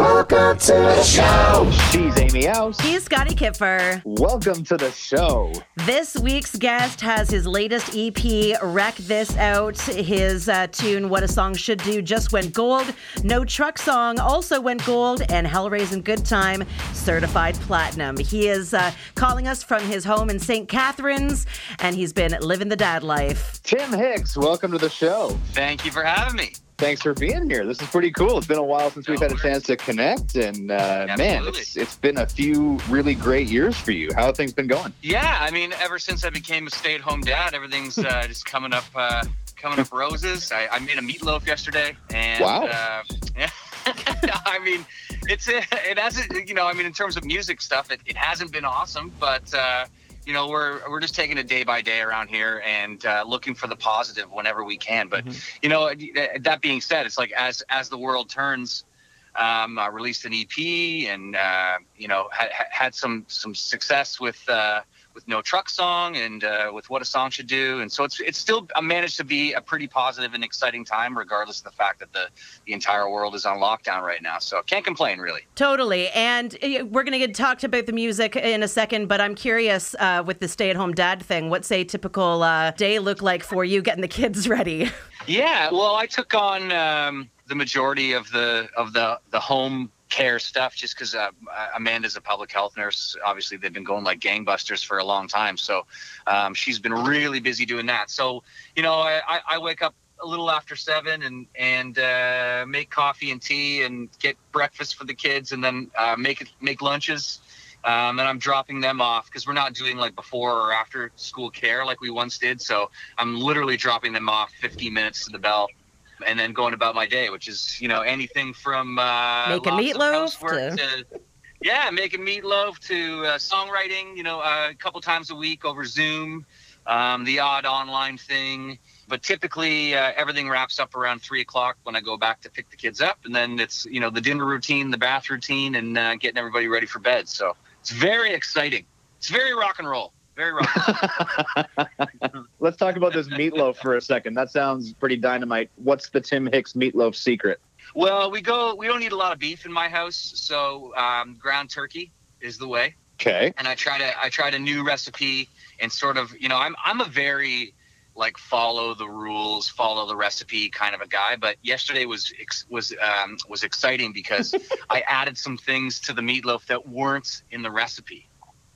Welcome to the show. She's Amy Aust. He's Scotty Kipfer. Welcome to the show. This week's guest has his latest EP, Wreck This Town. His uh, tune, What a Song Should Do, just went gold. No Truck Song also went gold. And Hellraising Good Time, certified platinum. He is uh, calling us from his home in St. Catharines, and he's been living the dad life. Tim Hicks, welcome to the show. Thank you for having me. Thanks for being here. This is pretty cool. It's been a while since we've had a chance to connect, and uh, man, it's it's been a few really great years for you. How have things been going? Yeah, I mean, ever since I became a stay-at-home dad, everything's uh, just coming up, uh, coming up roses. I, I made a meatloaf yesterday, and Wow. uh, yeah, I mean, it's it hasn't, you know, I mean, in terms of music stuff, it, it hasn't been awesome, but. Uh, you know, we're we're just taking it day by day around here and uh, looking for the positive whenever we can. But you know, that being said, it's like as as the world turns, um, I released an EP and uh, you know had, had some some success with uh, with No Truck Song and uh, with What a Song Should Do, and so it's it's still managed to be a pretty positive and exciting time, regardless of the fact that the the entire world is on lockdown right now. So can't complain really. Totally. And uh, we're going to get talked about the music in a second, but I'm curious uh, with the stay at home dad thing, what's a typical uh, day look like for you getting the kids ready? Yeah, well, I took on um, the majority of the of the the home care stuff just because uh, Amanda's a public health nurse. Obviously, they've been going like gangbusters for a long time, so um, she's been really busy doing that. So, you know, I, I- wake up a little after seven and and uh, make coffee and tea and get breakfast for the kids, and then uh, make make lunches. Um, and I'm dropping them off because we're not doing like before or after school care like we once did. So I'm literally dropping them off 15 minutes to the bell and then going about my day, which is, you know, anything from uh, Making meatloaf housework to, yeah, making meatloaf to uh, songwriting, you know, uh, a couple times a week over Zoom, um, the odd online thing. But typically, uh, everything wraps up around three o'clock when I go back to pick the kids up, and then it's you know the dinner routine, the bath routine, and uh, getting everybody ready for bed. So it's very exciting. It's very rock and roll. Very. Let's talk about this meatloaf for a second. That sounds pretty dynamite. What's the Tim Hicks meatloaf secret? Well, we go. We don't eat a lot of beef in my house, so um, ground turkey is the way. Okay. And I tried a I tried a new recipe and sort of you know I'm I'm a very like follow the rules, follow the recipe kind of a guy. But yesterday was ex- was um, was exciting because I added some things to the meatloaf that weren't in the recipe.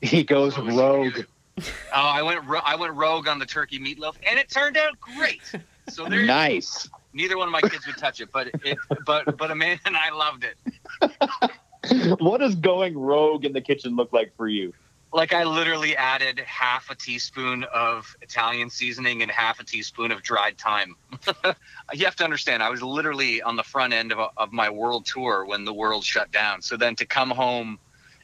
He goes rogue. Oh, I went ro- I went rogue on the turkey meatloaf, and it turned out great. So there, you. Nice. neither one of my kids would touch it, but it but but Amanda and I loved it. What does going rogue in the kitchen look like for you? like I literally added half a teaspoon of Italian seasoning and half a teaspoon of dried thyme. you have to understand, I was literally on the front end of, of my world tour when the world shut down. So then to come home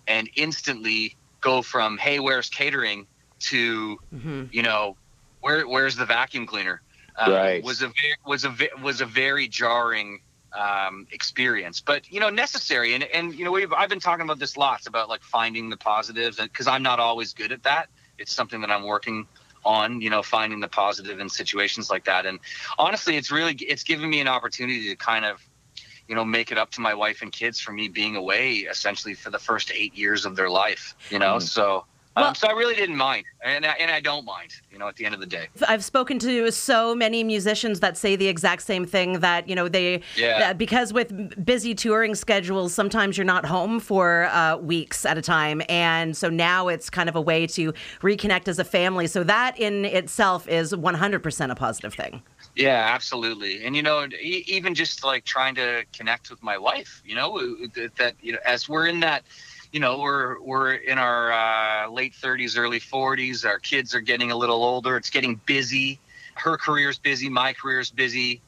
and instantly go from hey, where's catering to hmm you know where where's the vacuum cleaner uh, Right. was a ve- was a was a very jarring um, experience, but you know necessary. And and you know we've I've been talking about this lots about like finding the positives, because I'm not always good at that. It's something that I'm working on. You know, finding the positive in situations like that. And honestly, it's really it's given me an opportunity to kind of you know make it up to my wife and kids for me being away essentially for the first eight years of their life. You know, Mhm. so. Well- um, so I really didn't mind, and I, and I don't mind. You know, at the end of the day. I've spoken to so many musicians that say the exact same thing that, you know, they, Yeah. that because with busy touring schedules, sometimes you're not home for uh, weeks at a time. And so now it's kind of a way to reconnect as a family. So that in itself is 100% a positive thing. Yeah, absolutely. And you know, e- even just like trying to connect with my wife, you know, that, that you know, as we're in that, you know, we're we're in our uh, late 30s, early 40s. Our kids are getting a little older. It's getting busy. Her career's busy. My career's busy.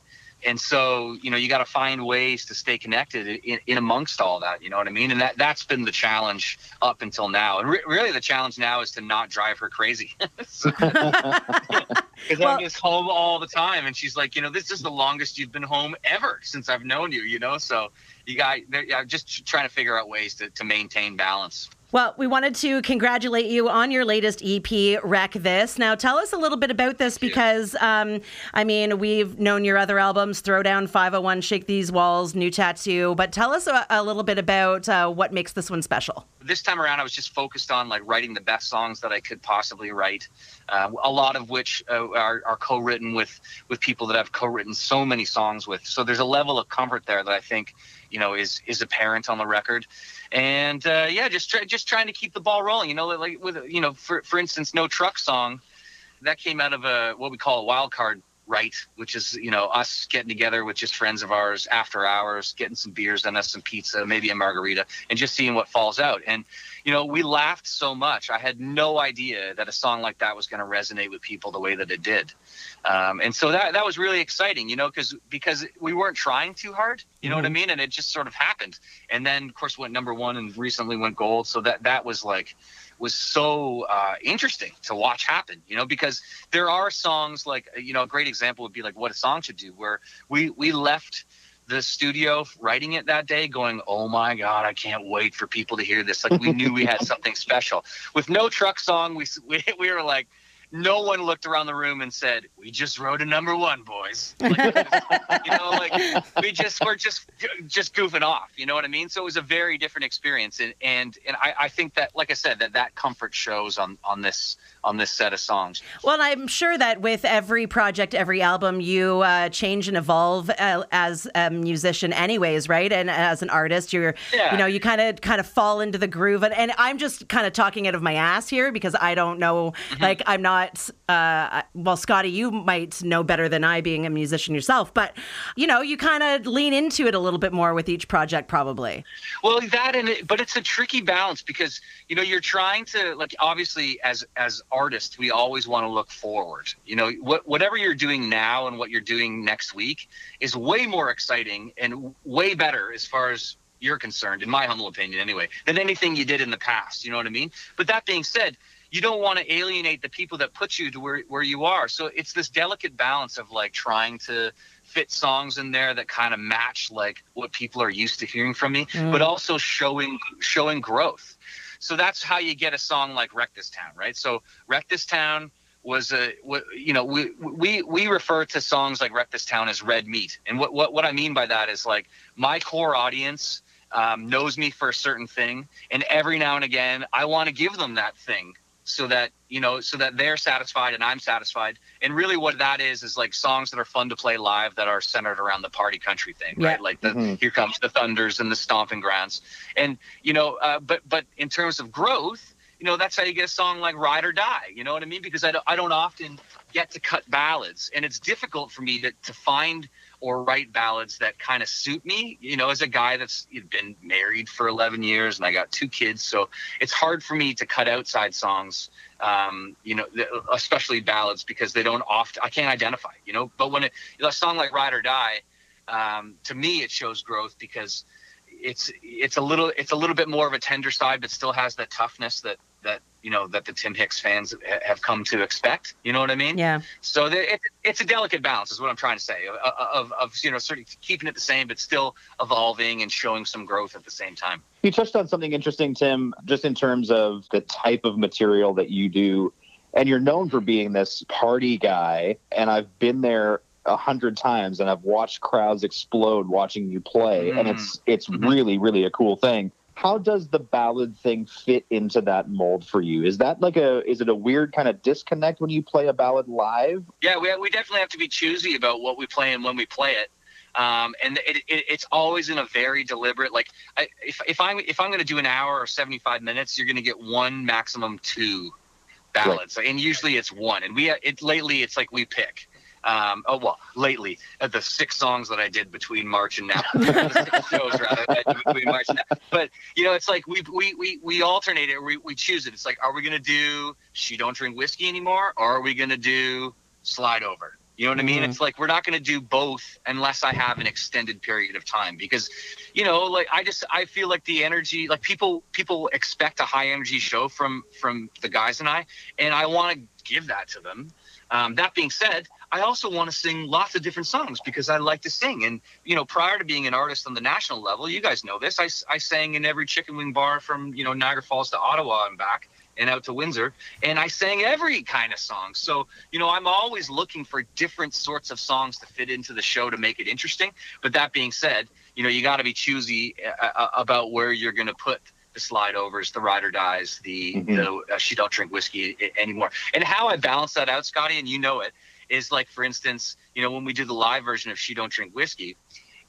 And so, you know, you got to find ways to stay connected in, in amongst all that. You know what I mean? And that that's been the challenge up until now. And re- really, the challenge now is to not drive her crazy. Because Well- I'm just home all the time, and she's like, you know, this is the longest you've been home ever since I've known you, you know. So you got, yeah, just trying to figure out ways to, to maintain balance. Well, we wanted to congratulate you on your latest EP, Wreck This. Now, tell us a little bit about this because, um, I mean, we've known your other albums, Throwdown 501, Shake These Walls, New Tattoo, but tell us a, a little bit about uh, what makes this one special. This time around, I was just focused on like writing the best songs that I could possibly write, uh, a lot of which uh, are, are co-written with with people that I've co-written so many songs with. So there's a level of comfort there that I think, you know, is is apparent on the record and uh, yeah, just just trying to keep the ball rolling. You know, like with you know, for for instance, no truck song, that came out of a what we call a wild card right, which is you know us getting together with just friends of ours after hours, getting some beers, and us some pizza, maybe a margarita, and just seeing what falls out. And you know, we laughed so much. I had no idea that a song like that was going to resonate with people the way that it did. Um, and so that that was really exciting, you know, because because we weren't trying too hard, you know mm-hmm. what I mm-hmm. mean, and it just sort of happened. And then of course went number one and recently went gold. So that that was like was so uh, interesting to watch happen, you know, because there are songs like you know a great example would be like what a song should do, where we we left the studio writing it that day going oh my god i can't wait for people to hear this. Like we knew we had something special. With no truck song we, we, we were like no one looked around the room and said, "We just wrote a number one, boys." Like, you know, like we just we're just just goofing off. You know what I mean? So it was a very different experience, and and and I, I think that, like I said, that that comfort shows on on this on this set of songs. Well, I'm sure that with every project, every album, you uh, change and evolve uh, as a musician, anyways, right? And as an artist, you're, yeah. you know, you kind of kind of fall into the groove. And, and I'm just kind of talking out of my ass here because I don't know, mm-hmm. like, I'm not. Uh, well, Scotty, you might know better than I, being a musician yourself, but you know, you kind of lean into it a little bit more with each project, probably. Well, that and it, but it's a tricky balance because you know you're trying to like obviously as as artists we always want to look forward. You know, what, whatever you're doing now and what you're doing next week is way more exciting and way better as far as you're concerned, in my humble opinion, anyway, than anything you did in the past. You know what I mean? But that being said, you don't want to alienate the people that put you to where, where you are. So it's this delicate balance of like trying to fit songs in there that kind of match like what people are used to hearing from me, mm. but also showing showing growth. So that's how you get a song like Wreck This Town, right? So Wreck This Town was a you know we we we refer to songs like Wreck This Town as red meat, and what what what I mean by that is like my core audience um, knows me for a certain thing, and every now and again I want to give them that thing so that you know so that they're satisfied and i'm satisfied. And really what that is is like songs that are fun to play live that are centered around the party country thing right? Like the mm-hmm. here comes the thunders and the stomping grounds. And you know uh, but but in terms of growth you know that's how you get a song like ride or die you know what i mean? Because i don't, I don't often get to cut ballads. And it's difficult for me to, to find or write ballads that kind of suit me. You know, as a guy that's been married for 11 years and I got two kids, so it's hard for me to cut outside songs. Um, you know, especially ballads because they don't often I can't identify. You know, but when it, a song like "Ride or Die," um, to me it shows growth because it's it's a little it's a little bit more of a tender side, but still has that toughness that that you know that the Tim Hicks fans have come to expect. You know what I mean? Yeah. So the, it, it's a delicate balance, is what I'm trying to say, of, of, of you know sort of keeping it the same, but still evolving and showing some growth at the same time. You touched on something interesting, Tim, just in terms of the type of material that you do, and you're known for being this party guy, and I've been there a hundred times and I've watched crowds explode watching you play, mm. and it's it's mm-hmm. really really a cool thing how does the ballad thing fit into that mold for you? Is that like a is it a weird kind of disconnect when you play a ballad live? Yeah, we we definitely have to be choosy about what we play and when we play it. Um, and it, it, it's always in a very deliberate like I, if if I'm if I'm going to do an hour or 75 minutes, you're going to get one maximum two ballads, right. and usually it's one. And we it lately it's like we pick. Um, oh well, lately uh, the six songs that I did between March and now, shows rather between March and now. But you know, it's like we we we we alternate it. We we choose it. It's like, are we gonna do "She Don't Drink Whiskey Anymore" or are we gonna do "Slide Over"? You know what I mean? Mm-hmm. It's like we're not going to do both unless I have an extended period of time because, you know, like I just I feel like the energy, like people people expect a high energy show from from the guys and I, and I want to give that to them. Um, that being said, I also want to sing lots of different songs because I like to sing. And, you know, prior to being an artist on the national level, you guys know this, I, I sang in every chicken wing bar from, you know, Niagara Falls to Ottawa and back and out to Windsor. And I sang every kind of song. So, you know, I'm always looking for different sorts of songs to fit into the show to make it interesting. But that being said, you know, you got to be choosy uh, uh, about where you're going to put the slide overs, the ride or dies, the, Mhm. the uh, she don't drink whiskey anymore. And how I balance that out, Scotty, and you know it, is like, for instance, you know, when we do the live version of She Don't Drink Whiskey,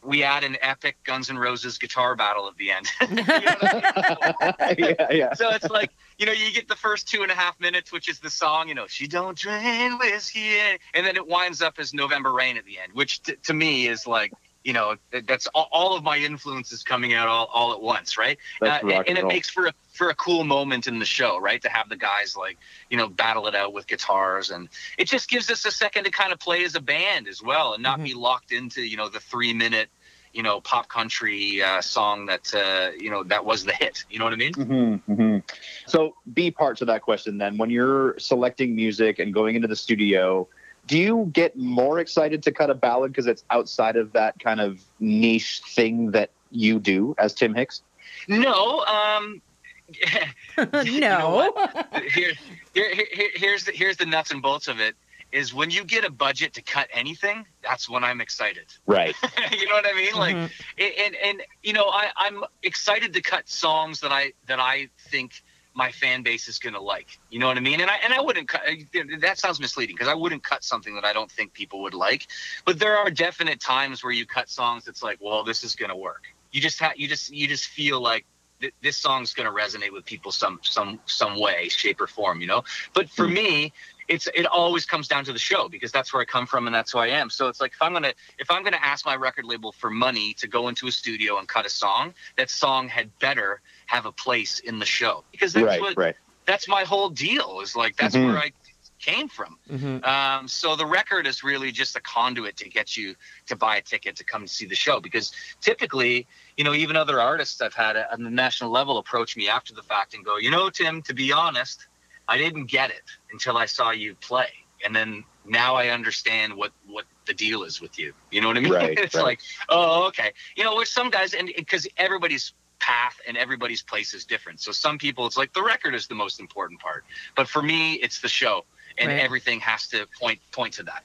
we add an epic Guns N' Roses guitar battle at the end. You know what I mean? yeah, yeah. so it's like you know you get the first two and a half minutes which is the song you know she don't drink whiskey and then it winds up as november rain at the end which t- to me is like you know that's all, all of my influences coming out all, all at once right? That's Uh, and and it makes for a for a cool moment in the show right? To have the guys like you know battle it out with guitars and it just gives us a second to kind of play as a band as well and not Mm-hmm. be locked into you know the three minute you know pop country uh, song that uh, you know that was the hit. You know what i mean? Hmm hmm So, B part of that question then. When you're selecting music and going into the studio, do you get more excited to cut a ballad because it's outside of that kind of niche thing that you do as Tim Hicks? No, um, You know no. here, here, here, here's the here's the nuts and bolts of it. Is when you get a budget to cut anything, that's when I'm excited. Right. you know what I mean? Like, Mhm. and, and and you know, I I'm excited to cut songs that I that I think my fan base is gonna like. You know what I mean? And I and I wouldn't cut. That sounds misleading because I wouldn't cut something that I don't think people would like. But there are definite times where you cut songs that's like, well, this is gonna work. You just ha- you just you just feel like th- this song's going to resonate with people some some some way shape or form you know but for Mm. me it's it always comes down to the show because that's where i come from and that's who i am so it's like if i'm going to if i'm going to ask my record label for money to go into a studio and cut a song that song had better have a place in the show because that's right, what right. that's my whole deal is like that's Mhm. where i came from Mhm. um, so the record is really just a conduit to get you to buy a ticket to come see the show because typically, you know, even other artists I've had at the national level approach me after the fact and go, you know, Tim, to be honest, I didn't get it until I saw you play, and then now I understand what what the deal is with you. You know what I mean? Right, it's right. like, oh, okay. You know, with some guys, and because everybody's path and everybody's place is different. So some people, it's like the record is the most important part, but for me, it's the show, and Right. everything has to point point to that.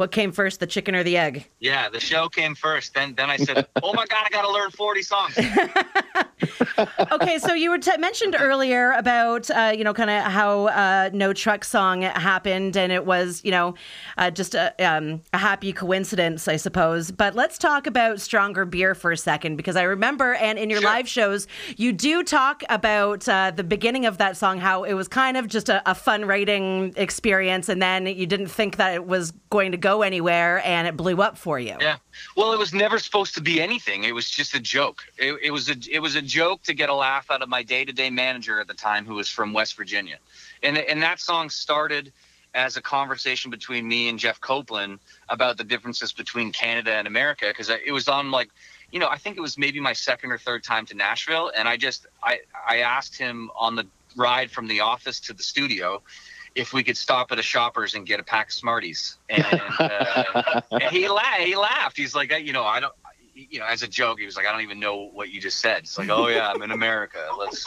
What came first, the chicken or the egg? Yeah, the show came first. Then then I said, "Oh my God, I got to learn 40 songs." okay, so you were t- mentioned earlier about uh, you know kind of how uh, No Truck Song happened, and it was you know uh, just a, um, a happy coincidence, I suppose. But let's talk about Stronger Beer for a second, because I remember, and in your Sure. live shows, you do talk about uh, the beginning of that song, how it was kind of just a, a fun writing experience, and then you didn't think that it was going to go anywhere, and it blew up for you. Yeah. Well, it was never supposed to be anything. It was just a joke. It, it was a it was a joke to get a laugh out of my day to day manager at the time, who was from West Virginia, and and that song started as a conversation between me and Jeff Coplan about the differences between Canada and America because it was on like. You know, I think it was maybe my second or third time to Nashville, and I just I I asked him on the ride from the office to the studio if we could stop at a Shoppers and get a pack of Smarties, and, uh, and he laughed. He laughed. He's like, you know, I don't, you know, as a joke, he was like, I don't even know what you just said. It's like, oh yeah, I'm in America. Let's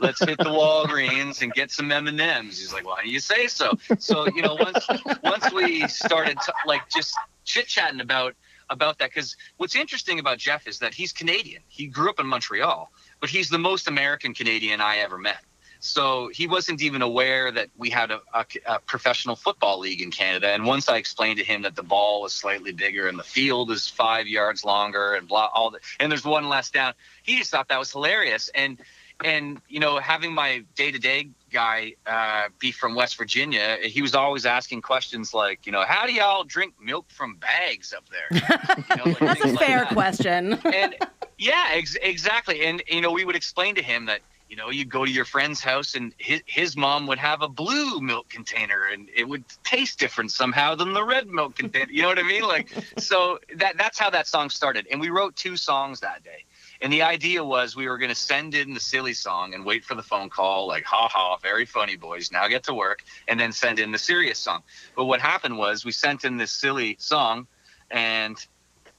let's hit the Walgreens and get some M and M's. He's like, why do you say so? So you know, once once we started to, like just chit chatting about about that, because what's interesting about Jeff is that he's Canadian. He grew up in Montreal, but he's the most American Canadian I ever met. So he wasn't even aware that we had a, a, a professional football league in Canada. And once I explained to him that the ball is slightly bigger and the field is five yards longer and blah, all that, and there's one less down, he just thought that was hilarious. And and you know, having my day to day guy uh, be from West Virginia, he was always asking questions like, you know, how do y'all drink milk from bags up there? You know, like That's a like fair that question. and yeah, ex- exactly. And you know, we would explain to him that you know you go to your friend's house and his his mom would have a blue milk container and it would taste different somehow than the red milk container. You know what I mean? Like so that that's how that song started. And we wrote two songs that day. And the idea was we were going to send in the silly song and wait for the phone call, like, ha ha, very funny, boys. Now get to work. And then send in the serious song. But what happened was we sent in this silly song and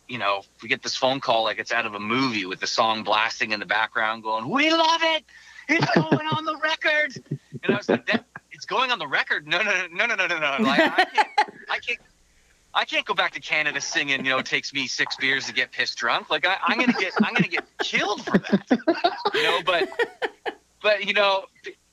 you know, we get this phone call like it's out of a movie with the song blasting in the background going, We love it. It's going on the record. And I was like, that, it's going on the record. No, no, no, no, no, no, no. Like, I can't, I can't I can't go back to Canada singing. You know, it takes me six beers to get pissed drunk. Like I, I'm gonna get, I'm gonna get killed for that. You know, but, but you know,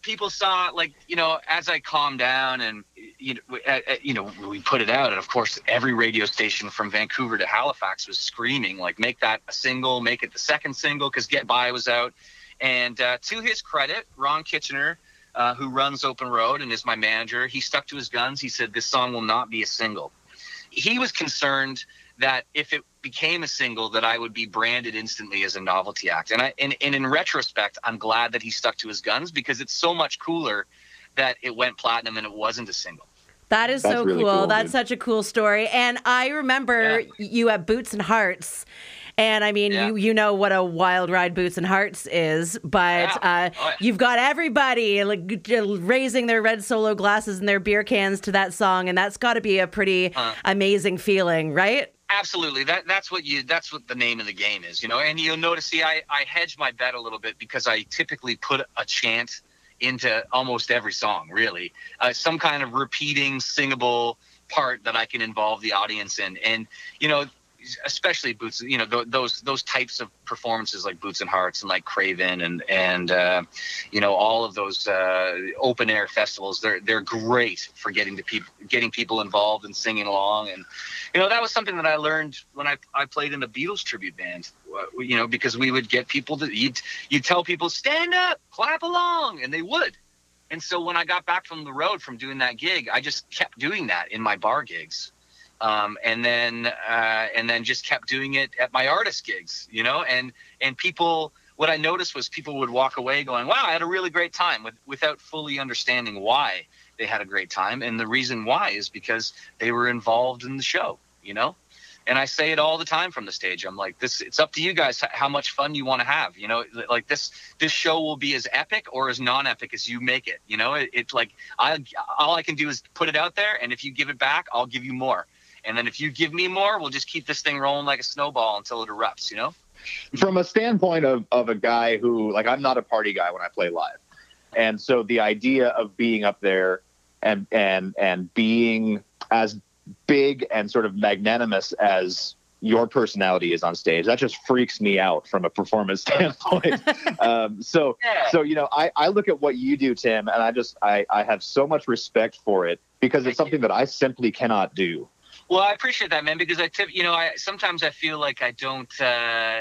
people saw like, you know, as I calmed down and you know, uh, uh, you know, we put it out, and of course, every radio station from Vancouver to Halifax was screaming like, "Make that a single, make it the second single," because Get By was out. And uh, to his credit, Ron Kitchener, uh, who runs Open Road and is my manager, he stuck to his guns. He said, "This song will not be a single." he was concerned that if it became a single that I would be branded instantly as a novelty act. And I and, and in retrospect, I'm glad that he stuck to his guns because it's so much cooler that it went platinum and it wasn't a single. That is That's so really cool. cool, That's dude. such a cool story. And I remember Yeah. you at Boots and Hearts. And I mean, Yeah. you you know what a wild ride Boots and Hearts is, but Yeah. uh, Oh, yeah. you've got everybody like raising their red solo glasses and their beer cans to that song, and that's got to be a pretty Uh. amazing feeling, right? Absolutely. That that's what you that's what the name of the game is, you know. And you'll notice see I I hedge my bet a little bit because I typically put a chant into almost every song, really. Uh, some kind of repeating singable part that I can involve the audience in. And you know, especially boots you know th- those those types of performances like boots and hearts and like craven and and uh, you know all of those uh, open air festivals they're they're great for getting to people getting people involved and singing along and you know that was something that I learned when I, I played in a Beatles tribute band you know because we would get people to you you tell people stand up clap along and they would and so when I got back from the road from doing that gig I just kept doing that in my bar gigs um, and then uh, and then just kept doing it at my artist gigs, you know, and and people. What I noticed was people would walk away going, "Wow, I had a really great time," with, without fully understanding why they had a great time, and the reason why is because they were involved in the show, you know. And I say it all the time from the stage. I'm like, "This, it's up to you guys how much fun you want to have, you know. Like this, this show will be as epic or as non-epic as you make it, you know. It, it's like I, all I can do is put it out there, and if you give it back, I'll give you more." And then if you give me more, we'll just keep this thing rolling like a snowball until it erupts, you know? from a standpoint of, of a guy who like i'm not a party guy when i play live and so the idea of being up there and and and being as big and sort of magnanimous as your personality is on stage that just freaks me out from a performance standpoint um, so Yeah. so you know I, I look at what you do tim and i just i, I have so much respect for it because it's Thank you. something that i simply cannot do Well, I appreciate that, man, because I tip, you know, I sometimes I feel like I don't, uh,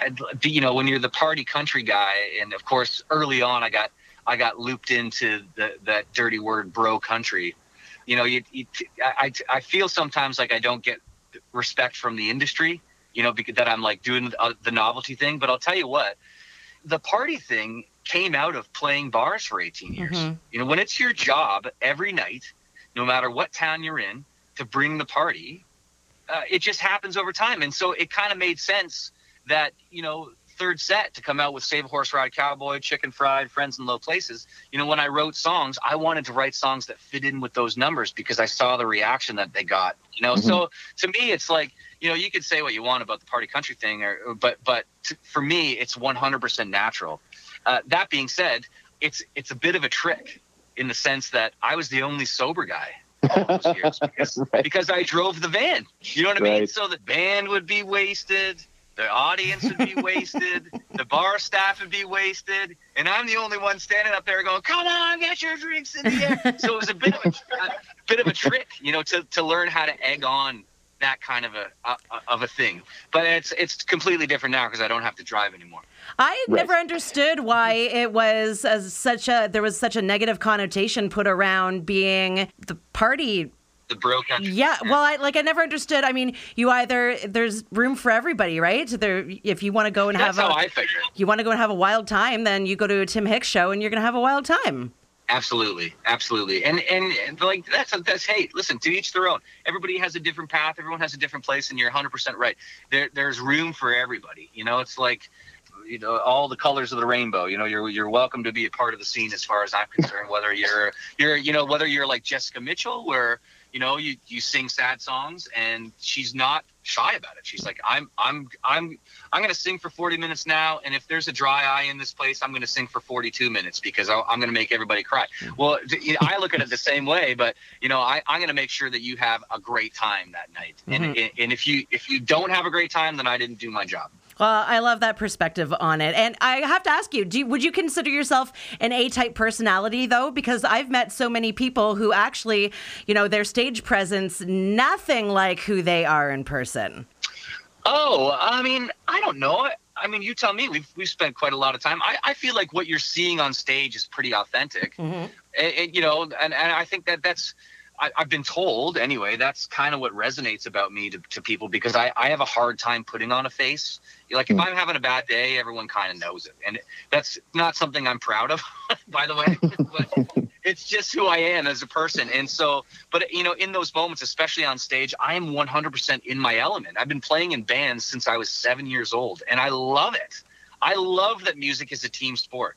I, you know, when you're the party country guy, and of course, early on, I got, I got looped into the that dirty word, bro country. You know, you, you I, I feel sometimes like I don't get respect from the industry, you know, because that I'm like doing uh, the novelty thing. But I'll tell you what, the party thing came out of playing bars for 18 years. Mhm. You know, when it's your job every night, no matter what town you're in, to bring the party, uh, it just happens over time. And so it kind of made sense that, you know, third set to come out with Save a Horse Ride Cowboy, Chicken Fried, Friends in Low Places. You know, when I wrote songs, I wanted to write songs that fit in with those numbers because I saw the reaction that they got. You know, so to me, it's like, you know, you could say what you want about the party country thing, or but but to, for me, it's 100% natural. Uh, that being said, it's it's a bit of a trick in the sense that I was the only sober guy all those years because, Right. because I drove the van. You know what I mean? Right. So the band would be wasted, the audience would be wasted, the bar staff would be wasted, and I'm the only one standing up there going, "Come on, get your drinks in the air." so it was a bit of a, a bit of a trick, you know, to to learn how to egg on that kind of a, a of a thing. But it's it's completely different now because I don't have to drive anymore. I had Right. never understood why it was as such a there was such a negative connotation put around being the party. The bro country. Yeah, well, I like I never understood. I mean, you either there's room for everybody, right? There, if you want to go and That's have how a I figure. you want to go and have a wild time, then you go to a Tim Hicks show and you're going to have a wild time. Absolutely, absolutely, and and, and like that's that's hey, listen, to each their own. Everybody has a different path. Everyone has a different place, and you're 100 percent right. There, there's room for everybody. You know, it's like you know all the colors of the rainbow. You know, you're you're welcome to be a part of the scene as far as I'm concerned. Whether you're you're you know whether you're like Jessica Mitchell, where you know you you sing sad songs and she's not shy about it. She's like, I'm I'm I'm I'm gonna sing for 40 minutes now, and if there's a dry eye in this place, I'm gonna sing for 42 minutes because I, am gonna make everybody cry. Well, I look at it the same way, but you know, I, I'm gonna make sure that you have a great time that night. Mm-hmm. And and if you if you don't have a great time, then I didn't do my job. Well, I love that perspective on it. And I have to ask you, do, would you consider yourself an A type personality, though? Because I've met so many people who actually, you know, their stage presence, nothing like who they are in person. Oh, I mean, I don't know. I mean, you tell me. We've we've spent quite a lot of time. I, I feel like what you're seeing on stage is pretty authentic, mm-hmm. and, and, you know, and, and I think that that's I, have been told anyway. That's kind of what resonates about me to, to people because I, I have a hard time putting on a face. Like if hmm. I'm having a bad day, everyone kind of knows it, and that's not something I'm proud of, by the way. but it's just who I am as a person, and so. But you know, in those moments, especially on stage, I am 100% in my element. I've been playing in bands since I was seven years old, and I love it. I love that music is a team sport.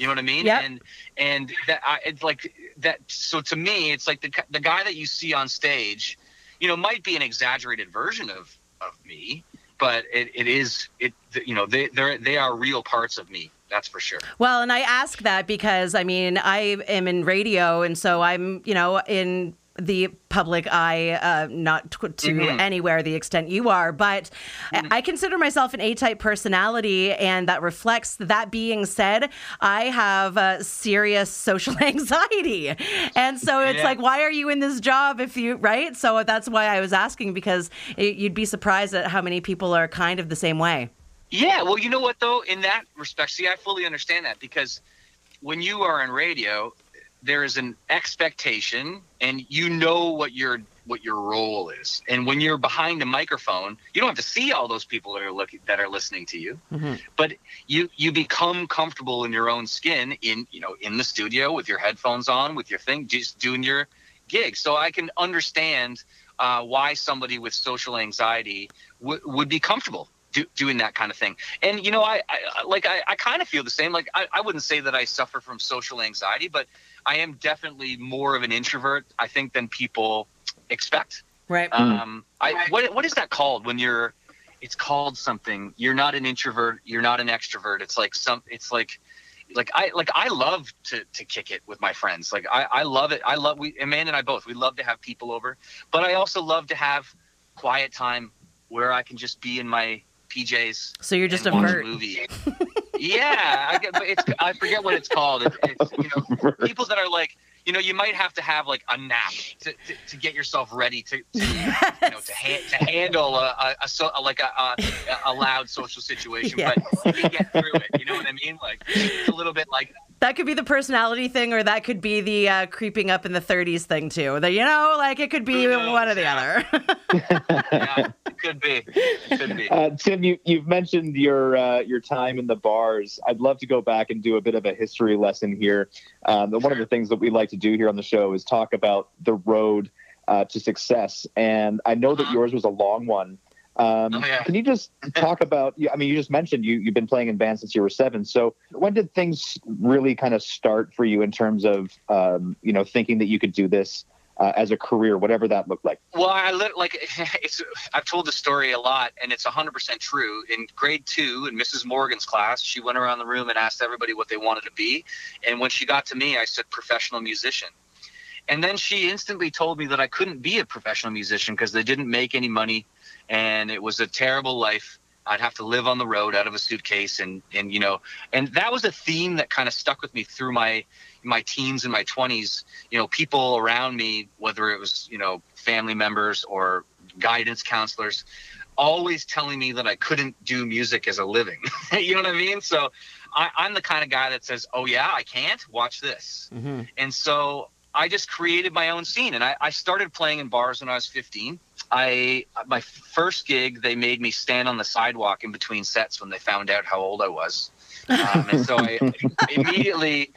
You know what I mean? Yep. And and that I, it's like that. So to me, it's like the the guy that you see on stage, you know, might be an exaggerated version of of me, but it, it is it. You know, they they they are real parts of me that's for sure. Well, and I ask that because I mean I am in radio, and so I'm you know in the public eye, uh, not to, to mm-hmm. anywhere the extent you are, but mm-hmm. I consider myself an A type personality, and that reflects. That being said, I have uh, serious social anxiety, and so it's yeah. like, why are you in this job if you right? So that's why I was asking because it, you'd be surprised at how many people are kind of the same way. Yeah, well, you know what though, in that respect, see, I fully understand that because when you are in radio, there is an expectation and you know what your what your role is. And when you're behind a microphone you don't have to see all those people that are looking that are listening to you. Mm-hmm. but you you become comfortable in your own skin in you know in the studio with your headphones on with your thing just doing your gig. So i can understand uh, why somebody with social anxiety w- would be comfortable do, doing that kind of thing. And you know, I, I like I, I kind of feel the same. Like I, I wouldn't say that I suffer from social anxiety, but I am definitely more of an introvert, I think, than people expect. Right. Um, I what what is that called when you're? It's called something. You're not an introvert. You're not an extrovert. It's like some. It's like like I like I love to to kick it with my friends. Like I I love it. I love we Amanda and I both. We love to have people over, but I also love to have quiet time where I can just be in my PJs. So you're just a vert. movie. yeah, I get, but it's I forget what it's called. It, it's you know people that are like you know you might have to have like a nap to, to, to get yourself ready to, to yes. you know to, ha- to handle a, a, a, so, a like a, a, loud social situation, yes. but you can get through it. You know what I mean? Like it's a little bit like that could be the personality thing, or that could be the uh, creeping up in the 30s thing too. That you know, like it could be knows, one or the yeah. other. yeah, it could be. It could be. Uh, Tim, you you've mentioned your uh, your time in the bars. I'd love to go back and do a bit of a history lesson here. Um, one of the things that we like to do here on the show is talk about the road uh, to success, and I know that uh-huh. yours was a long one. Um, oh, yeah. Can you just talk about? I mean, you just mentioned you you've been playing in bands since you were seven. So when did things really kind of start for you in terms of um, you know thinking that you could do this uh, as a career, whatever that looked like? Well, I like it's. I've told the story a lot, and it's 100 percent true. In grade two, in Mrs. Morgan's class, she went around the room and asked everybody what they wanted to be, and when she got to me, I said professional musician. And then she instantly told me that I couldn't be a professional musician because they didn't make any money and it was a terrible life. I'd have to live on the road out of a suitcase, and and you know, and that was a theme that kind of stuck with me through my my teens and my 20s. You know, people around me, whether it was you know family members or guidance counselors, always telling me that I couldn't do music as a living. you know what I mean? So I, am the kind of guy that says, "Oh yeah, I can't. Watch this." Mm-hmm. And so I just created my own scene, and I, I started playing in bars when I was 15 I my first gig they made me stand on the sidewalk in between sets when they found out how old I was, um, and so I immediately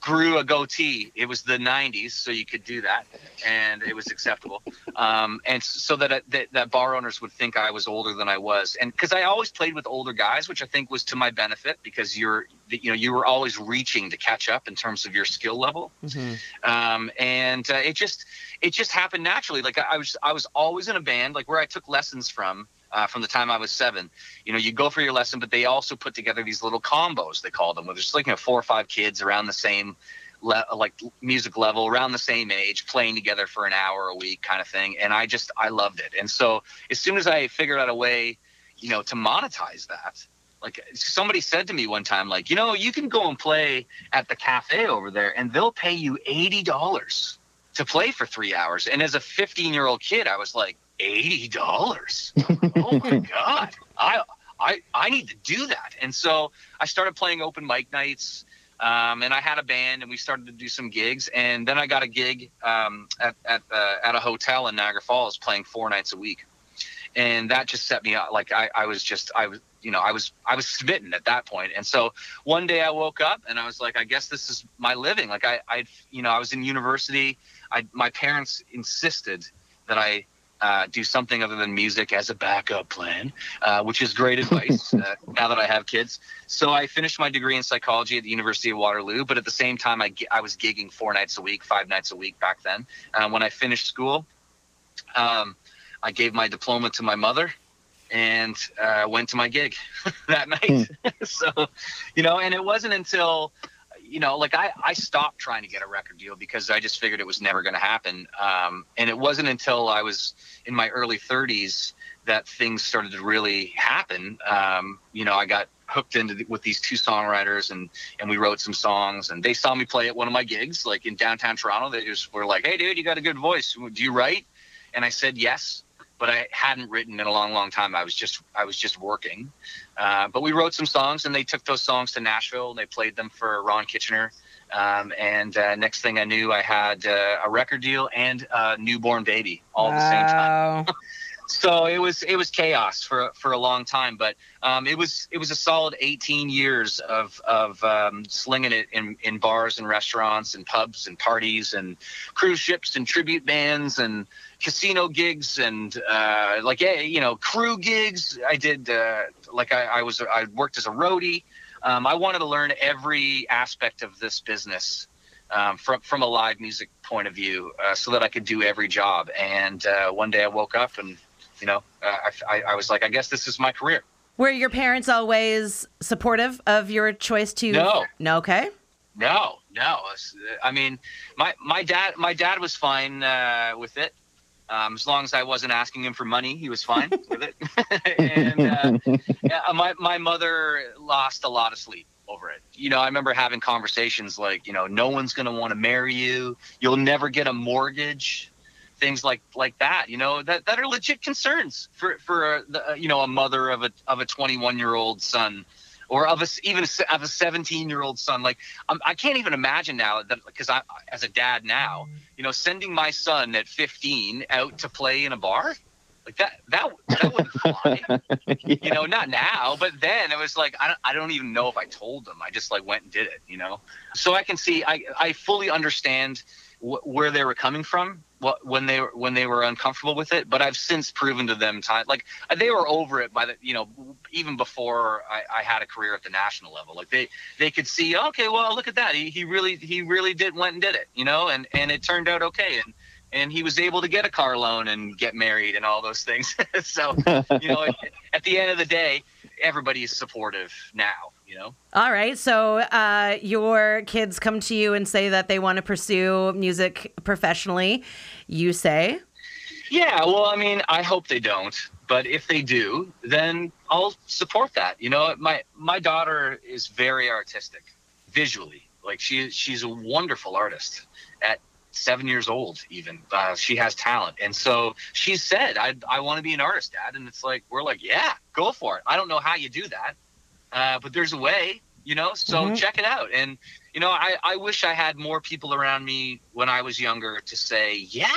grew a goatee. It was the '90s, so you could do that, and it was acceptable. Um, and so that, that that bar owners would think I was older than I was, and because I always played with older guys, which I think was to my benefit because you're you know you were always reaching to catch up in terms of your skill level, Mm-hmm. um, and uh, it just it just happened naturally. Like I, I was I was always in a band, like where I took lessons from. Uh, from the time I was seven, you know, you go for your lesson, but they also put together these little combos. They call them, where there's like you know, four or five kids around the same, le- like music level, around the same age, playing together for an hour a week, kind of thing. And I just I loved it. And so as soon as I figured out a way, you know, to monetize that, like somebody said to me one time, like, you know, you can go and play at the cafe over there, and they'll pay you eighty dollars to play for three hours. And as a 15 year old kid, I was like, eighty dollars. oh my god, I I I need to do that. And so I started playing open mic nights. Um, and I had a band, and we started to do some gigs. And then I got a gig um, at at, uh, at a hotel in Niagara Falls, playing four nights a week, and that just set me up. Like I, I was just I was you know I was I was smitten at that point. And so one day I woke up and I was like, I guess this is my living. Like I I you know I was in university. I my parents insisted that I uh, do something other than music as a backup plan, uh, which is great advice uh, now that I have kids. So I finished my degree in psychology at the University of Waterloo, but at the same time, I, I was gigging four nights a week, five nights a week back then. Uh, when I finished school, um, I gave my diploma to my mother and uh, went to my gig that night. so, you know, and it wasn't until you know, like I, I stopped trying to get a record deal because I just figured it was never going to happen. Um, and it wasn't until I was in my early 30s that things started to really happen. Um, you know, I got hooked into the, with these two songwriters and and we wrote some songs and they saw me play at one of my gigs like in downtown Toronto. They just were like, "Hey, dude, you got a good voice. Do you write?" And I said yes but I hadn't written in a long, long time. I was just I was just working. Uh, but we wrote some songs, and they took those songs to Nashville, and they played them for Ron Kitchener. Um, and uh, next thing I knew, I had uh, a record deal and a newborn baby all at the same time. So it was it was chaos for for a long time, but um, it was it was a solid 18 years of of um, slinging it in in bars and restaurants and pubs and parties and cruise ships and tribute bands and casino gigs and uh, like yeah you know crew gigs. I did uh, like I, I was I worked as a roadie. Um, I wanted to learn every aspect of this business um, from from a live music point of view, uh, so that I could do every job. And uh, one day I woke up and you know uh, I, I, I was like, I guess this is my career. Were your parents always supportive of your choice to? No. No. Okay. No, no. I mean, my my dad my dad was fine uh, with it. Um, as long as I wasn't asking him for money, he was fine with it. and uh, yeah, my my mother lost a lot of sleep over it. You know, I remember having conversations like, you know, no one's going to want to marry you. You'll never get a mortgage. Things like like that, you know, that, that are legit concerns for for the, uh, you know a mother of a of a 21 year old son, or of a even a, of a 17 year old son. Like I'm, I can't even imagine now that because I as a dad now, you know, sending my son at 15 out to play in a bar, like that that that wouldn't fly. you know, not now, but then it was like I don't, I don't even know if I told them. I just like went and did it. You know, so I can see I I fully understand wh- where they were coming from what when they were when they were uncomfortable with it but i've since proven to them time like they were over it by the you know even before I, I had a career at the national level. Like they they could see okay well look at that. He, he really he really did went and did it you know and and it turned out okay and and he was able to get a car loan and get married and all those things. So you know at, at the end of the day everybody is supportive now you know All right. So uh, your kids come to you and say that they want to pursue music professionally. You say, Yeah, well, I mean, I hope they don't, but if they do, then I'll support that. You know, my my daughter is very artistic, visually. Like she she's a wonderful artist at seven years old. Even uh, she has talent, and so she said, "I I want to be an artist, Dad." And it's like we're like, "Yeah, go for it." I don't know how you do that, uh, but there's a way. You know, so Mhm. check it out. And you know, I I wish I had more people around me when I was younger to say, "Yeah."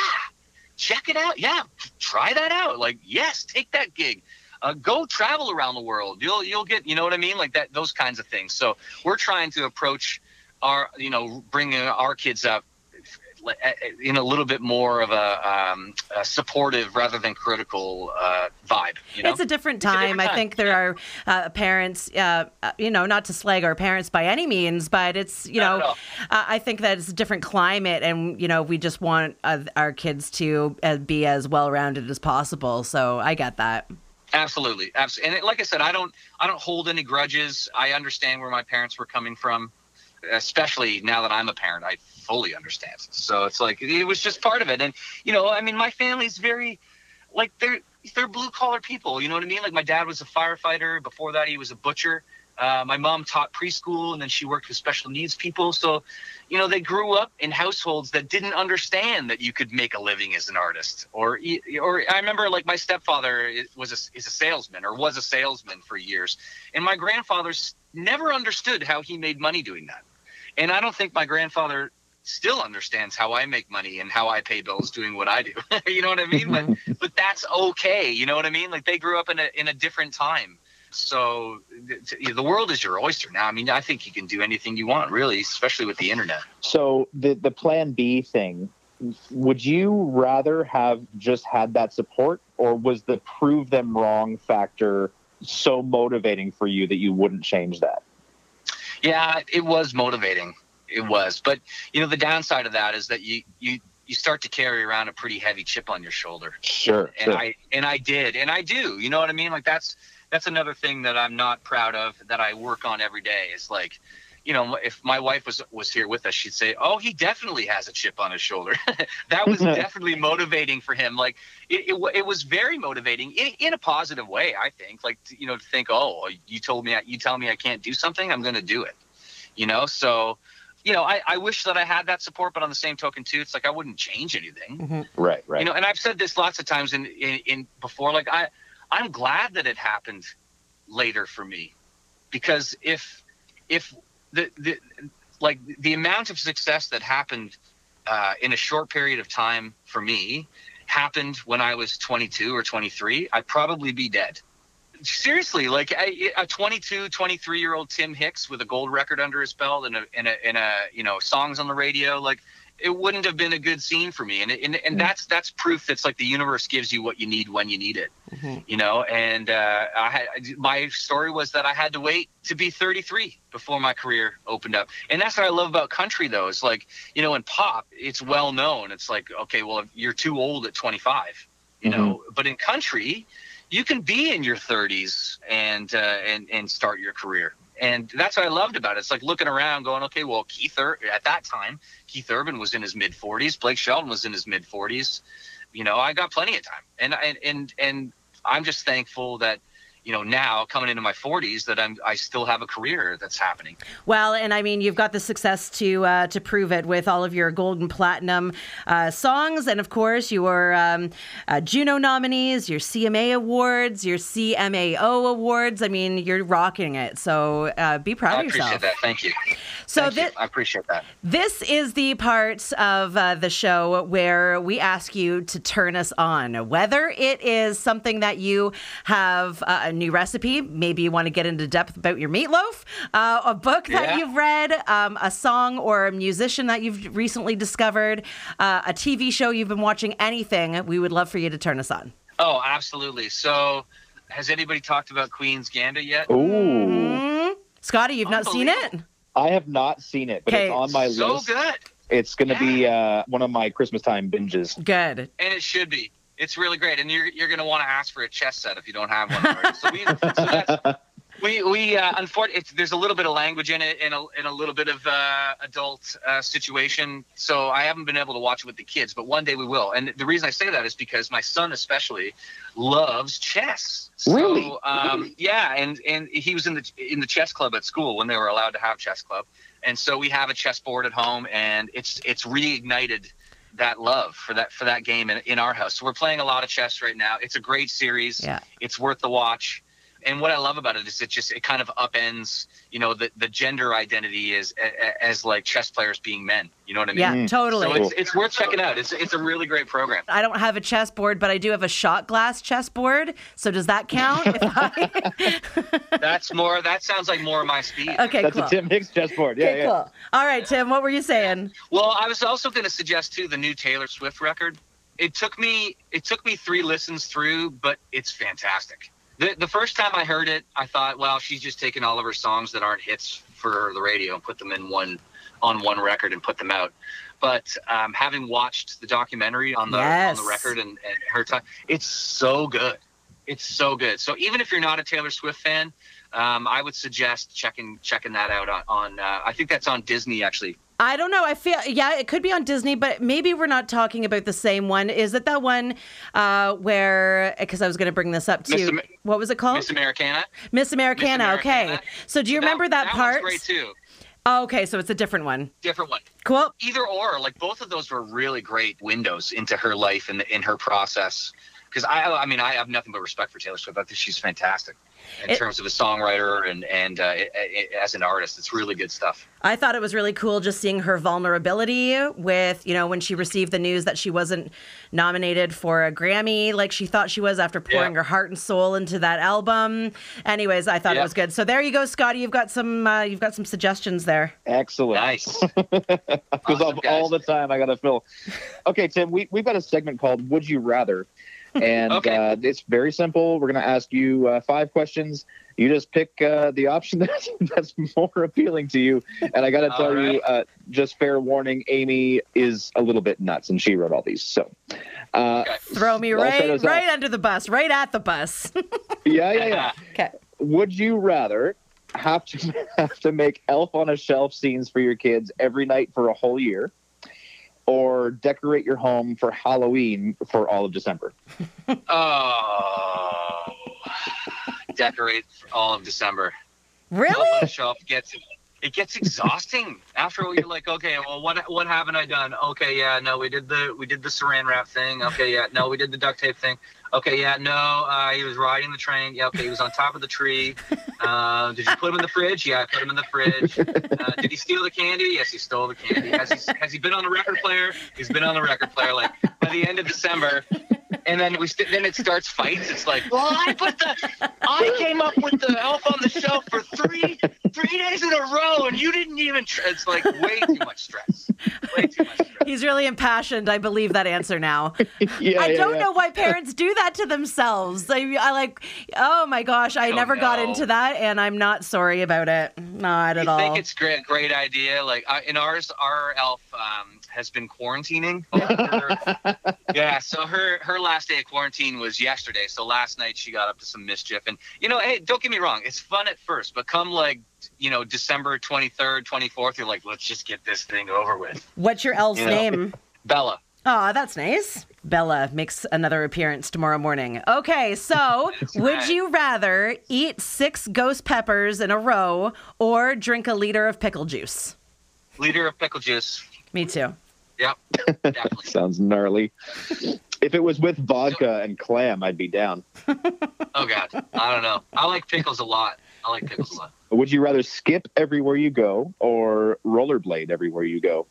check it out. Yeah, try that out. Like, yes, take that gig. Uh, go travel around the world. You'll you'll get you know what I mean, like that those kinds of things. So we're trying to approach our you know bringing our kids up in a little bit more of a, um, a supportive rather than critical uh, vibe. You know? It's a different time. A different time. I think there are uh, parents, uh, uh, you know, not to slag our parents by any means, but it's, you not know, uh, I think that it's a different climate and, you know, we just want uh, our kids to be as well rounded as possible. So I get that. Absolutely, absolutely. And like I said, I don't, I don't hold any grudges. I understand where my parents were coming from especially now that I'm a parent, I fully understand. So it's like it was just part of it. And you know, I mean, my family's very like they're they're blue collar people. You know what I mean? Like my dad was a firefighter. Before that, he was a butcher. Uh, my mom taught preschool, and then she worked with special needs people. So, you know, they grew up in households that didn't understand that you could make a living as an artist. Or, or I remember like my stepfather was a, is a salesman or was a salesman for years, and my grandfather never understood how he made money doing that. And I don't think my grandfather still understands how I make money and how I pay bills doing what I do. you know what I mean? but but that's okay. You know what I mean? Like they grew up in a in a different time. So the, the world is your oyster now. I mean, I think you can do anything you want, really, especially with the internet. So the the Plan B thing, would you rather have just had that support, or was the prove them wrong factor so motivating for you that you wouldn't change that? Yeah, it was motivating. It was, but you know, the downside of that is that you you you start to carry around a pretty heavy chip on your shoulder. Sure. And sure. I and I did, and I do. You know what I mean? Like that's that's another thing that I'm not proud of that I work on every day. Is like, you know, if my wife was was here with us, she'd say, "Oh, he definitely has a chip on his shoulder." that was definitely motivating for him. Like it, it, it was very motivating in, in a positive way. I think, like you know, to think, "Oh, you told me, you tell me I can't do something, I'm going to do it." You know, so you know, I, I wish that I had that support, but on the same token too, it's like I wouldn't change anything. Mm-hmm. Right, right. You know, and I've said this lots of times in, in, in before, like I, I'm glad that it happened later for me, because if, if the, the, like the amount of success that happened uh, in a short period of time for me happened when I was 22 or 23, I'd probably be dead. Seriously, like a, a 22, 23 year old Tim Hicks with a gold record under his belt and a, and a, and a, you know, songs on the radio, like it wouldn't have been a good scene for me. And, and, and mm-hmm. that's, that's proof that's like the universe gives you what you need when you need it, mm-hmm. you know? And, uh, I had, my story was that I had to wait to be 33 before my career opened up. And that's what I love about country though. It's like, you know, in pop, it's well known. It's like, okay, well, you're too old at 25, you mm-hmm. know, but in country, you can be in your 30s and uh, and and start your career. And that's what I loved about it. It's like looking around, going, okay, well, Keith Ur- at that time, Keith Urban was in his mid 40s, Blake Shelton was in his mid 40s. You know, I got plenty of time, and and and and I'm just thankful that you know now coming into my 40s that I'm I still have a career that's happening. Well, and I mean you've got the success to uh, to prove it with all of your gold and platinum uh, songs, and of course your um, uh, Juno nominees, your CMA awards, your CMAO awards. I mean you're rocking it. So uh, be proud I of yourself. I appreciate that. Thank you. So this, I appreciate that. This is the part of uh, the show where we ask you to turn us on, whether it is something that you have uh, a new recipe, maybe you want to get into depth about your meatloaf, uh, a book that yeah. you've read, um, a song or a musician that you've recently discovered, uh, a TV show you've been watching, anything. We would love for you to turn us on. Oh, absolutely. So, has anybody talked about Queen's Gambit yet? Ooh. Mm-hmm. Scotty, you've not seen it? I have not seen it, but it's on my so list. So good. It's going to yeah. be uh, one of my Christmas time binges. Good. And it should be. It's really great. And you're, you're going to want to ask for a chess set if you don't have one already. so we, so we, we uh, unfortunately, there's a little bit of language in it and a, and a little bit of uh, adult uh, situation. So I haven't been able to watch it with the kids, but one day we will. And the reason I say that is because my son, especially, loves chess. So, really? Um, really? Yeah, and and he was in the in the chess club at school when they were allowed to have chess club, and so we have a chess board at home, and it's it's reignited that love for that for that game in, in our house. So we're playing a lot of chess right now. It's a great series. Yeah. It's worth the watch. And what I love about it is it just it kind of upends you know the the gender identity is as like chess players being men. You know what I mean? Yeah, mm. totally. So it's, it's worth checking out. It's it's a really great program. I don't have a chessboard, but I do have a shot glass chessboard. So does that count? I... That's more. That sounds like more of my speed. Okay, That's cool. a Tim Hicks chessboard. Yeah, okay, yeah. Cool. All right, Tim. What were you saying? Well, I was also going to suggest too the new Taylor Swift record. It took me it took me three listens through, but it's fantastic. The, the first time I heard it, I thought, well, she's just taking all of her songs that aren't hits for the radio and put them in one on one record and put them out. But um, having watched the documentary on the yes. on the record and, and her time, it's so good. It's so good. So even if you're not a Taylor Swift fan, um, I would suggest checking checking that out on. on uh, I think that's on Disney actually. I don't know. I feel yeah, it could be on Disney, but maybe we're not talking about the same one. Is it that one uh, where? Because I was going to bring this up too. Am- what was it called? Miss Americana. Miss Americana. Miss Okay. So do you That- remember that, that part? One's great too. Oh, okay, so it's a different one. Different one. Cool. Either or, like both of those were really great windows into her life and in her process. Because I, I mean, I have nothing but respect for Taylor Swift. I think she's fantastic in It- terms of a songwriter and and uh, i- i- as an artist. It's really good stuff. I thought it was really cool just seeing her vulnerability with, you know, when she received the news that she wasn't nominated for a Grammy like she thought she was after pouring Yeah. her heart and soul into that album. Anyways, I thought it was good. So there you go, Scotty. You've got some uh, you've got some suggestions there. Excellent. Nice. Because Awesome, all the time I got to fill. Okay, Tim, we, we've got a segment called Would You Rather. And Okay. uh, it's very simple. We're going to ask you uh, five questions. You just pick uh, the option that's, that's more appealing to you. And I got to All tell you, right. uh, just fair warning, Amy is a little bit nuts, and she wrote all these. So, uh, Okay. Throw me I'll right us up. right under the bus, right at the bus. yeah, yeah, yeah. okay. Would you rather have to have to make Elf on a Shelf scenes for your kids every night for a whole year, or decorate your home for Halloween for all of December? Oh, decorate all of December. Really? shelf gets it gets exhausting after you're like, okay, well, what what haven't I done? Okay, yeah, no, we did the we did the saran wrap thing. Okay, yeah, no, we did the duct tape thing. Okay, yeah, no, uh, he was riding the train. Yeah, okay, he was on top of the tree. Uh, did you put him in the fridge? Yeah, I put him in the fridge. Uh, did he steal the candy? Yes, he stole the candy. Has he has he been on the record player? He's been on the record player. Like by the end of December, and then we st- then it starts fights. It's like, well, I put the I came up with the elf on the shelf for three three days in a row, and you didn't even. Tr- it's like way too much stress. Way too much stress. He's really impassioned. I believe that answer now. yeah, I yeah, don't yeah. know why parents do that to themselves. I, I like, oh my gosh, I don't never got into that, and I'm not sorry about it. Not at I all. think it's great, great idea. Like uh, in ours, our elf um, has been quarantining. yeah, so her her last day of quarantine was yesterday. So last night she got up to some mischief, and you know, hey, don't get me wrong, it's fun at first, but come like you know December twenty third, twenty fourth, you're like, let's just get this thing over with. What's your elf's You know. name? Bella. Oh, that's nice. Bella makes another appearance tomorrow morning. Okay, so would you rather eat six ghost peppers in a row or drink a liter of pickle juice? Liter of pickle juice. Me too. Yep, definitely. Sounds gnarly. if it was with vodka and clam, I'd be down. Oh god, I don't know. I like pickles a lot. I like pickles a lot. Would you rather skip everywhere you go or rollerblade everywhere you go?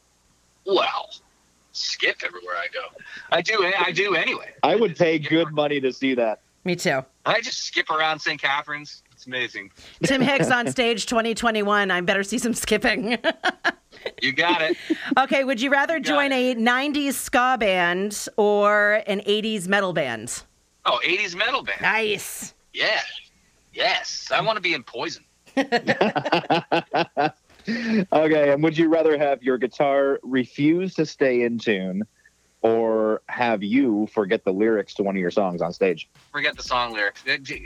Well, skip everywhere I go. I do. I do anyway. I would just pay good ar- money to see that. Me too. I just skip around St. Catharines. It's amazing. Tim Hicks on stage 2021. I better see some skipping. You got it. okay, would you rather got join a 90s ska band or an 80s metal band? Oh, 80s metal band. Nice. Yeah. Yes. I want to be in Poison. Okay, and would you rather have your guitar refuse to stay in tune or have you forget the lyrics to one of your songs on stage? Forget the song lyrics.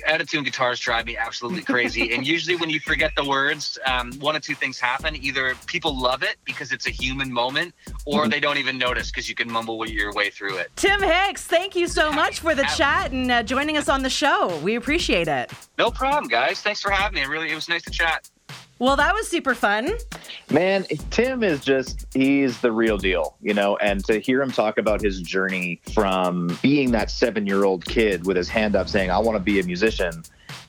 Attitude guitars drive me absolutely crazy. and usually, when you forget the words, um, one of two things happen: either people love it because it's a human moment, or they don't even notice because you can mumble your way through it. Tim Hicks, thank you so much for the chat and uh, joining us on the show. We appreciate it. No problem, guys. Thanks for having me. It really, it was nice to chat. Well, that was super fun. Man, Tim is just, he's the real deal, you know, and to hear him talk about his journey from being that seven year old kid with his hand up saying, I want to be a musician,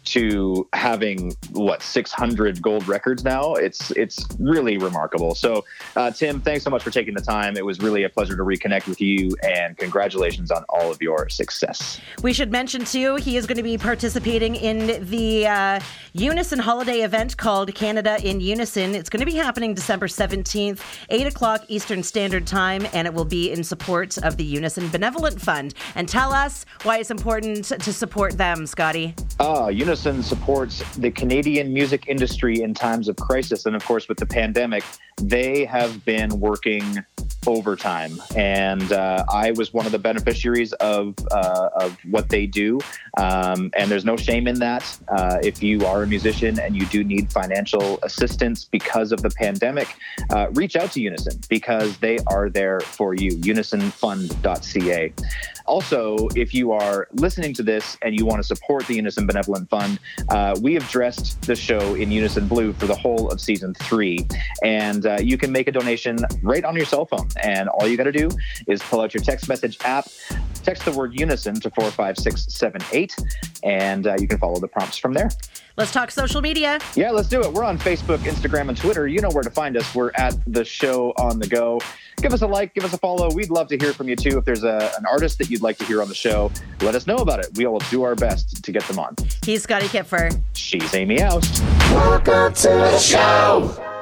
to having what 600 gold records now. It's it's really remarkable. So, uh, Tim, thanks so much for taking the time. It was really a pleasure to reconnect with you, and congratulations on all of your success. We should mention too, he is going to be participating in the uh, Unison holiday event called Canada in Unison. It's going to be happening December 17th, 8 o'clock Eastern Standard Time, and it will be in support of the Unison Benevolent Fund. And tell us why it's important to support them, Scotty. Uh, Unison supports the Canadian music industry in times of crisis. And of course, with the pandemic, they have been working overtime. And uh, I was one of the beneficiaries of, uh, of what they do. Um, and there's no shame in that. Uh, if you are a musician and you do need financial assistance because of the pandemic, uh, reach out to Unison because they are there for you. UnisonFund.ca. Also, if you are listening to this and you want to support the Unison Benevolent Fund, uh, we have dressed the show in Unison Blue for the whole of season three. And uh, you can make a donation right on your cell phone. And all you got to do is pull out your text message app, text the word Unison to 45678, and uh, you can follow the prompts from there. Let's talk social media. Yeah, let's do it. We're on Facebook, Instagram, and Twitter. You know where to find us. We're at the show on the go. Give us a like, give us a follow. We'd love to hear from you too. If there's a, an artist that you'd like to hear on the show, let us know about it. We will do our best to get them on. He's Scotty Kipfer. She's Amy Aust. Welcome to the show.